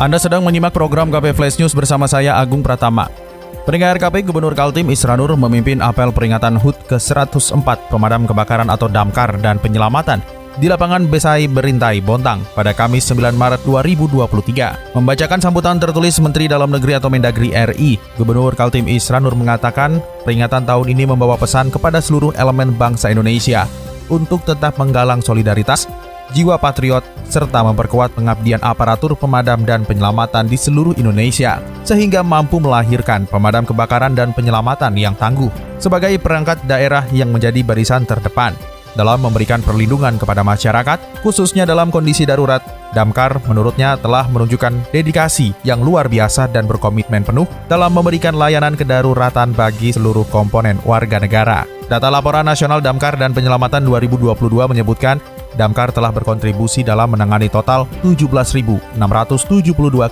Anda sedang menyimak program KP Flash News bersama saya Agung Pratama. Pendengar KP Gubernur Kaltim Isranur memimpin apel peringatan HUT ke-104 Pemadam Kebakaran atau Damkar dan Penyelamatan di lapangan Besai Berintai, Bontang pada Kamis 9 Maret 2023. Membacakan sambutan tertulis Menteri Dalam Negeri atau Mendagri RI, Gubernur Kaltim Isranur mengatakan peringatan tahun ini membawa pesan kepada seluruh elemen bangsa Indonesia untuk tetap menggalang solidaritas, jiwa patriot, serta memperkuat pengabdian aparatur pemadam dan penyelamatan di seluruh Indonesia, sehingga mampu melahirkan pemadam kebakaran dan penyelamatan yang tangguh sebagai perangkat daerah yang menjadi barisan terdepan dalam memberikan perlindungan kepada masyarakat, khususnya dalam kondisi darurat. Damkar menurutnya telah menunjukkan dedikasi yang luar biasa dan berkomitmen penuh dalam memberikan layanan kedaruratan bagi seluruh komponen warga negara. Data Laporan Nasional Damkar dan Penyelamatan 2022 menyebutkan Damkar telah berkontribusi dalam menangani total 17.672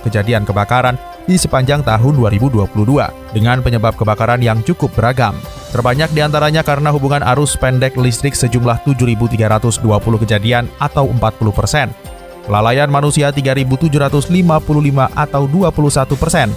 kejadian kebakaran di sepanjang tahun 2022 dengan penyebab kebakaran yang cukup beragam. Terbanyak di antaranya karena hubungan arus pendek listrik sejumlah 7.320 kejadian atau 40 persen. Kelalaian manusia 3.755 atau 21 persen.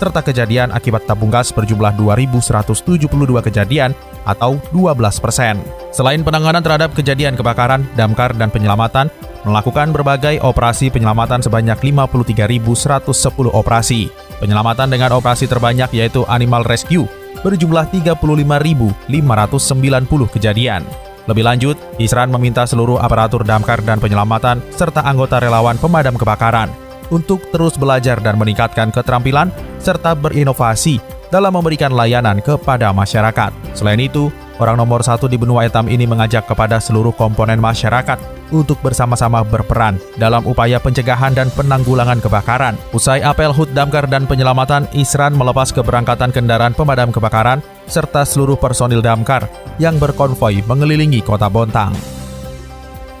Serta kejadian akibat tabung gas berjumlah 2.172 kejadian atau 12 persen. Selain penanganan terhadap kejadian kebakaran, damkar dan penyelamatan, melakukan berbagai operasi penyelamatan sebanyak 53.110 operasi. Penyelamatan dengan operasi terbanyak yaitu Animal Rescue berjumlah 35.590 kejadian. Lebih lanjut, Isran meminta seluruh aparatur damkar dan penyelamatan serta anggota relawan pemadam kebakaran untuk terus belajar dan meningkatkan keterampilan serta berinovasi dalam memberikan layanan kepada masyarakat. Selain itu, orang nomor satu di benua etam ini mengajak kepada seluruh komponen masyarakat untuk bersama-sama berperan dalam upaya pencegahan dan penanggulangan kebakaran. Usai apel HUT Damkar dan Penyelamatan, Isran melepas keberangkatan kendaraan pemadam kebakaran serta seluruh personil damkar yang berkonvoi mengelilingi kota Bontang.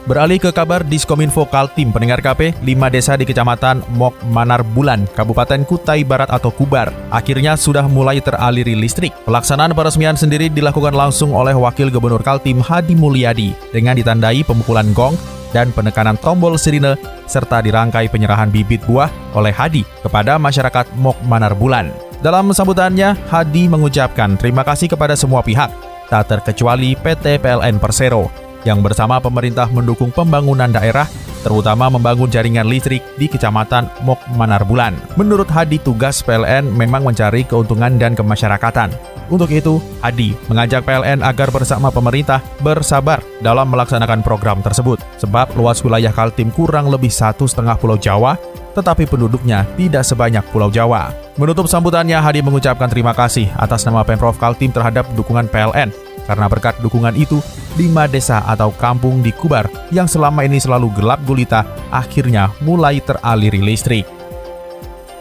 Beralih ke kabar Diskominfo Kaltim pendengar KP, 5 desa di Kecamatan Mok Manar Bulan, Kabupaten Kutai Barat atau Kubar, akhirnya sudah mulai teraliri listrik. Pelaksanaan peresmian sendiri dilakukan langsung oleh Wakil Gubernur Kaltim Hadi Mulyadi dengan ditandai pemukulan gong dan penekanan tombol sirine serta dirangkai penyerahan bibit buah oleh Hadi kepada masyarakat Mok Manar Bulan. Dalam sambutannya, Hadi mengucapkan terima kasih kepada semua pihak, tak terkecuali PT PLN Persero yang bersama pemerintah mendukung pembangunan daerah, terutama membangun jaringan listrik di Kecamatan Mok Manarbulan. Menurut Hadi, tugas PLN memang mencari keuntungan dan kemasyarakatan. Untuk itu, Hadi mengajak PLN agar bersama pemerintah bersabar dalam melaksanakan program tersebut, sebab luas wilayah Kaltim kurang lebih satu setengah pulau Jawa, tetapi penduduknya tidak sebanyak Pulau Jawa. Menutup sambutannya, Hadi mengucapkan terima kasih atas nama Pemprov Kaltim terhadap dukungan PLN karena berkat dukungan itu, lima desa atau kampung di Kubar yang selama ini selalu gelap gulita akhirnya mulai teraliri listrik.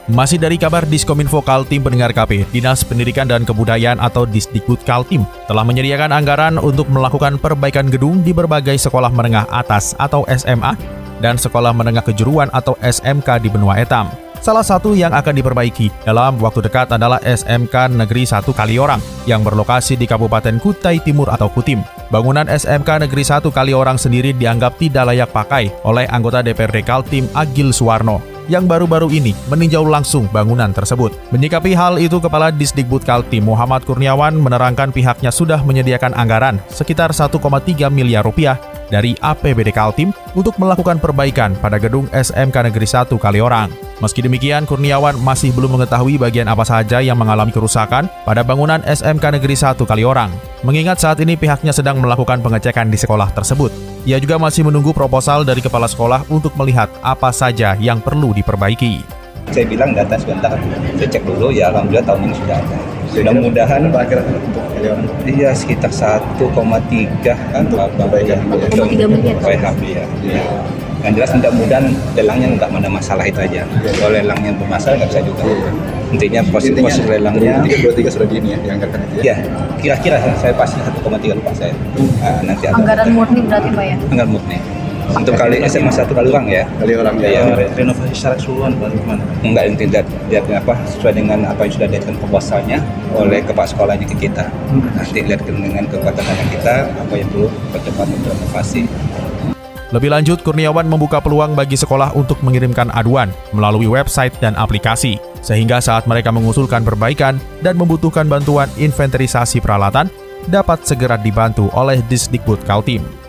Masih dari kabar Diskominfo Kaltim pendengar KP, Dinas Pendidikan dan Kebudayaan atau Disdikbud Kaltim telah menyediakan anggaran untuk melakukan perbaikan gedung di berbagai sekolah menengah atas atau SMA dan sekolah menengah kejuruan atau SMK di benua etam. Salah satu yang akan diperbaiki dalam waktu dekat adalah SMK Negeri 1 Kaliorang yang berlokasi di Kabupaten Kutai Timur atau Kutim. Bangunan SMK Negeri 1 Kaliorang sendiri dianggap tidak layak pakai oleh anggota DPRD Kaltim Agil Suwarno yang baru-baru ini meninjau langsung bangunan tersebut. Menyikapi hal itu, Kepala Disdikbud Kaltim Muhammad Kurniawan menerangkan pihaknya sudah menyediakan anggaran sekitar 1,3 miliar rupiah dari APBD Kaltim untuk melakukan perbaikan pada gedung SMK Negeri 1 Kaliorang. Meski demikian, Kurniawan masih belum mengetahui bagian apa saja yang mengalami kerusakan pada bangunan SMK Negeri 1 Kaliorang. Mengingat saat ini pihaknya sedang melakukan pengecekan di sekolah tersebut. Ia juga masih menunggu proposal dari kepala sekolah untuk melihat apa saja yang perlu diperbaiki. Saya bilang data sebentar, saya cek dulu ya alhamdulillah tahun ini sudah ada. Mudah-mudahan Iya sekitar 1,3 kan untuk perbaikan. 1,3 miliar. PHB ya. ya. yang jelas mudah-mudahan lelangnya nggak ada masalah itu aja kalau lelangnya bermasalah nggak bisa juga intinya proses proses lelangnya dua tiga sudah di ini ya dianggarkan itu ya ya kira-kira saya pasti 1,3 lupa saya Ah, nanti ada Anggaran murni berarti Pak ya? anggaran murni untuk kali SMA satu kali orang ya. Kali orang ya, ya renovasi secara keseluruhan bagaimana? enggak yang tidak lihat apa sesuai dengan apa yang sudah dilakukan proposalnya oleh kepala sekolahnya ke kita. Nanti lihat dengan kekuatan anak kita apa yang perlu percepat untuk renovasi. Lebih lanjut, Kurniawan membuka peluang bagi sekolah untuk mengirimkan aduan melalui website dan aplikasi, sehingga saat mereka mengusulkan perbaikan dan membutuhkan bantuan inventarisasi peralatan, dapat segera dibantu oleh Disdikbud Kaltim.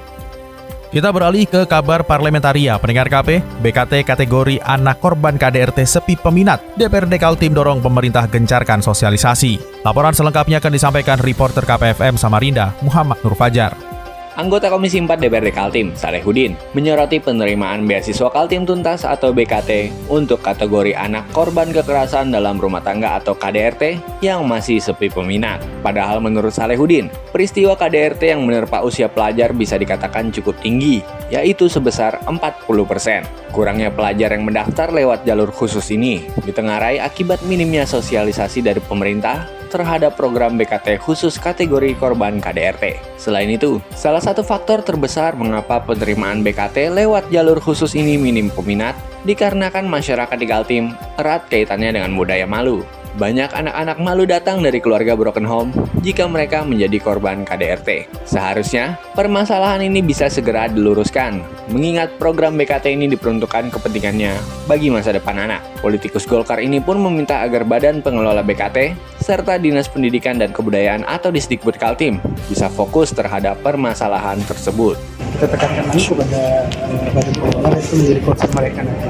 Kita beralih ke kabar parlementaria. Pendengar KP, BKT kategori anak korban KDRT sepi peminat. DPRD Kaltim dorong pemerintah gencarkan sosialisasi. Laporan selengkapnya akan disampaikan reporter KPFM Samarinda, Muhammad Nur Fajar. Anggota Komisi 4 DPRD Kaltim, Salehudin, menyoroti penerimaan beasiswa Kaltim Tuntas atau BKT untuk kategori anak korban kekerasan dalam rumah tangga atau KDRT yang masih sepi peminat. Padahal menurut Salehudin, peristiwa KDRT yang menerpa usia pelajar bisa dikatakan cukup tinggi, yaitu sebesar 40%. Kurangnya pelajar yang mendaftar lewat jalur khusus ini ditengarai akibat minimnya sosialisasi dari pemerintah terhadap program BKT khusus kategori korban KDRT. Selain itu, salah satu faktor terbesar mengapa penerimaan BKT lewat jalur khusus ini minim peminat dikarenakan masyarakat di Kaltim erat kaitannya dengan budaya malu. Banyak anak-anak malu datang dari keluarga broken home jika mereka menjadi korban KDRT. Seharusnya, permasalahan ini bisa segera diluruskan, mengingat program BKT ini diperuntukkan kepentingannya bagi masa depan anak. Politikus Golkar ini pun meminta agar Badan Pengelola BKT serta Dinas Pendidikan dan Kebudayaan atau Disdikbud Kaltim bisa fokus terhadap permasalahan tersebut. kita tekankan lagi kepada eh, badan pengelola itu menjadi concern mereka nanti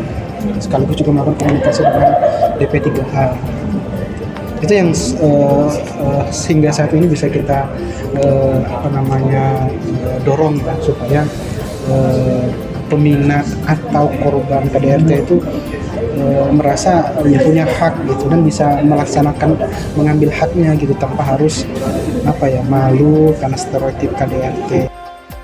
sekaligus juga melakukan komunikasi dengan DP3H itu yang eh, eh, sehingga saat ini bisa kita eh, apa namanya eh, dorong Pak, supaya eh, peminat atau korban KDRT itu merasa punya hak gitu dan bisa melaksanakan mengambil haknya gitu tanpa harus apa ya malu karena stereotip KDRT.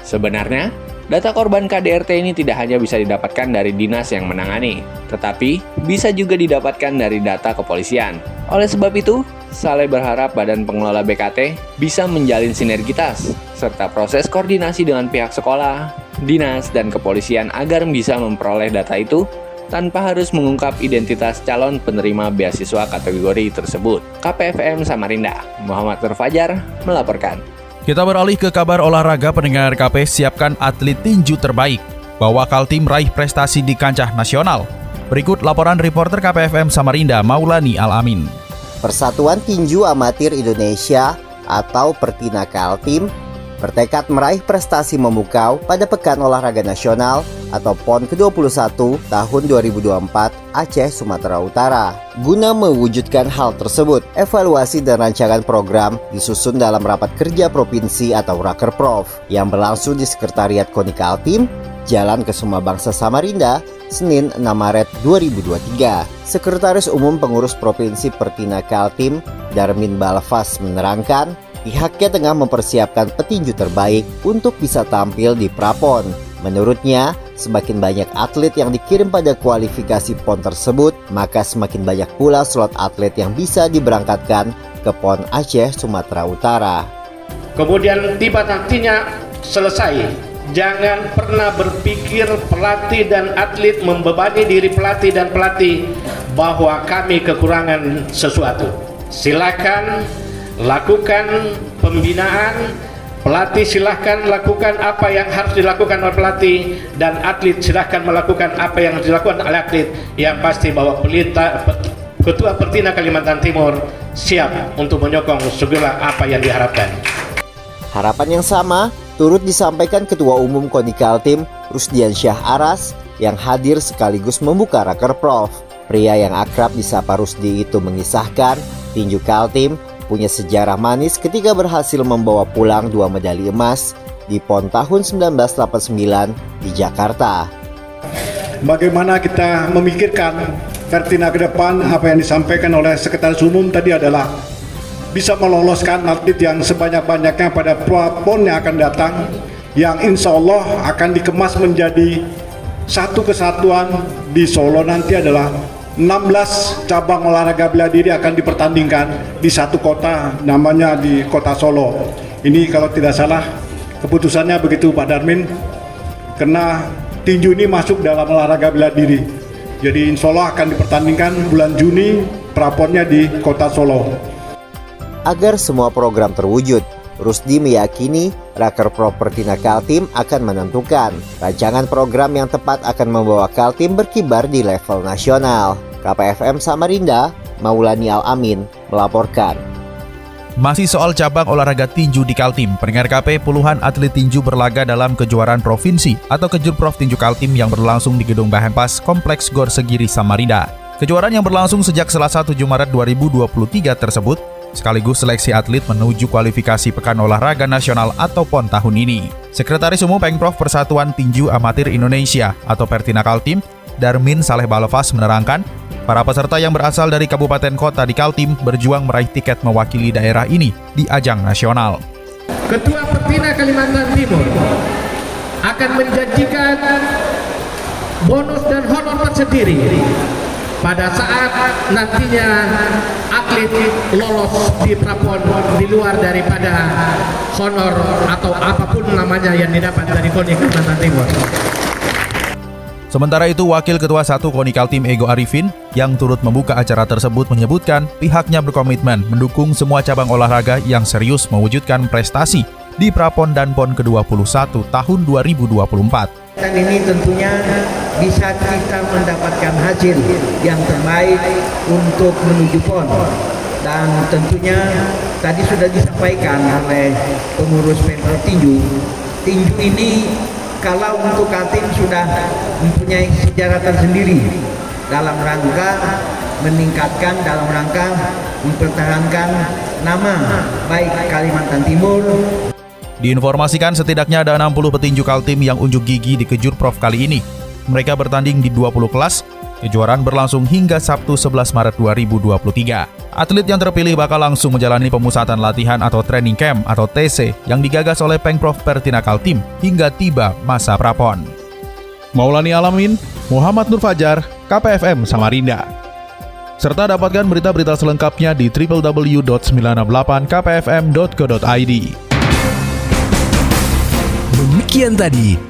Sebenarnya, data korban KDRT ini tidak hanya bisa didapatkan dari dinas yang menangani, tetapi bisa juga didapatkan dari data kepolisian. Oleh sebab itu, Saleh berharap Badan Pengelola BKT bisa menjalin sinergitas serta proses koordinasi dengan pihak sekolah, dinas, dan kepolisian agar bisa memperoleh data itu tanpa harus mengungkap identitas calon penerima beasiswa kategori tersebut. KPFM Samarinda, Muhammad Nur Fajar melaporkan. Kita beralih ke kabar olahraga pendengar KP siapkan atlet tinju terbaik. Bawa Kaltim raih prestasi di kancah nasional. Berikut laporan reporter KPFM Samarinda Maulani Alamin. Persatuan Tinju Amatir Indonesia atau Pertina Kaltim bertekad meraih prestasi memukau pada Pekan Olahraga Nasional atau PON ke-21 tahun 2024 Aceh, Sumatera Utara. Guna mewujudkan hal tersebut, evaluasi dan rancangan program disusun dalam rapat kerja provinsi atau Rakerprov yang berlangsung di Sekretariat KONI Kaltim, Jalan Kesuma Bangsa Samarinda, Senin 6 Maret 2023. Sekretaris Umum Pengurus Provinsi Pertina Kaltim, Darmin Balfas menerangkan, pihaknya tengah mempersiapkan petinju terbaik untuk bisa tampil di Prapon. Menurutnya, semakin banyak atlet yang dikirim pada kualifikasi PON tersebut, maka semakin banyak pula slot atlet yang bisa diberangkatkan ke PON Aceh, Sumatera Utara. Kemudian tiba nantinya selesai. Jangan pernah berpikir pelatih dan atlet membebani diri pelatih dan pelatih bahwa kami kekurangan sesuatu. Silakan lakukan pembinaan Pelatih silahkan lakukan apa yang harus dilakukan oleh pelatih dan atlet silahkan melakukan apa yang harus dilakukan oleh atlet. Yang pasti bahwa pelita, Ketua Pertina Kalimantan Timur siap untuk menyokong segala apa yang diharapkan. Harapan yang sama turut disampaikan Ketua Umum KONI Kaltim Rusdian Syah Aras yang hadir sekaligus membuka raker prof. Pria yang akrab disapa Rusdi itu mengisahkan tinju Kaltim punya sejarah manis ketika berhasil membawa pulang dua medali emas di PON tahun 1989 di Jakarta. Bagaimana kita memikirkan Vertina ke depan apa yang disampaikan oleh Sekretaris Umum tadi adalah bisa meloloskan atlet yang sebanyak-banyaknya pada PON yang akan datang yang insya Allah akan dikemas menjadi satu kesatuan di Solo nanti adalah 16 cabang olahraga bela diri akan dipertandingkan di satu kota namanya di kota Solo. Ini kalau tidak salah keputusannya begitu Pak Darmin karena tinju ini masuk dalam olahraga bela diri. Jadi insya Allah akan dipertandingkan bulan Juni praponnya di kota Solo. Agar semua program terwujud, Rusdi meyakini Raker Propertina Kaltim akan menentukan rancangan program yang tepat akan membawa Kaltim berkibar di level nasional. KPFM Samarinda, Maulani Al-Amin, melaporkan. Masih soal cabang olahraga tinju di Kaltim, pendengar KP puluhan atlet tinju berlaga dalam kejuaraan provinsi atau Kejurprov Tinju Kaltim yang berlangsung di Gedung Bahempas Kompleks Gor Segiri Samarinda. Kejuaraan yang berlangsung sejak Selasa 7 Maret 2023 tersebut sekaligus seleksi atlet menuju kualifikasi Pekan Olahraga Nasional atau PON tahun ini. Sekretaris Umum Pengprov Persatuan Tinju Amatir Indonesia atau Pertina Kaltim, Darmin Saleh Balafas menerangkan, Para peserta yang berasal dari kabupaten kota di Kaltim berjuang meraih tiket mewakili daerah ini di ajang nasional. Ketua Pertina Kalimantan Timur akan menjanjikan bonus dan honor tersendiri pada saat nantinya atlet lolos di prapon di luar daripada honor atau apa pun namanya yang didapat dari KONI Kalimantan Timur. Sementara itu, Wakil Ketua 1 Konikal Tim Ego Arifin yang turut membuka acara tersebut menyebutkan pihaknya berkomitmen mendukung semua cabang olahraga yang serius mewujudkan prestasi di Prapon dan PON ke-21 tahun 2024. Dan ini tentunya bisa kita mendapatkan hasil yang terbaik untuk menuju PON. Dan tentunya tadi sudah disampaikan oleh pengurus Pemprov Tinju, tinju ini kalau untuk Kaltim sudah mempunyai sejarah tersendiri dalam rangka meningkatkan dalam rangka mempertahankan nama baik Kalimantan Timur Diinformasikan setidaknya ada 60 petinju Kaltim yang unjuk gigi di Kejurprov kali ini. Mereka bertanding di 20 kelas. Kejuaraan berlangsung hingga Sabtu 11 Maret 2023. Atlet yang terpilih bakal langsung menjalani pemusatan latihan atau training camp atau TC yang digagas oleh Pengprov Pertina Kaltim hingga tiba masa prapon. Maulani Alamin, Muhammad Nur Fajar, KPFM Samarinda. Serta dapatkan berita-berita selengkapnya di www.968kpfm.co.id. Demikian tadi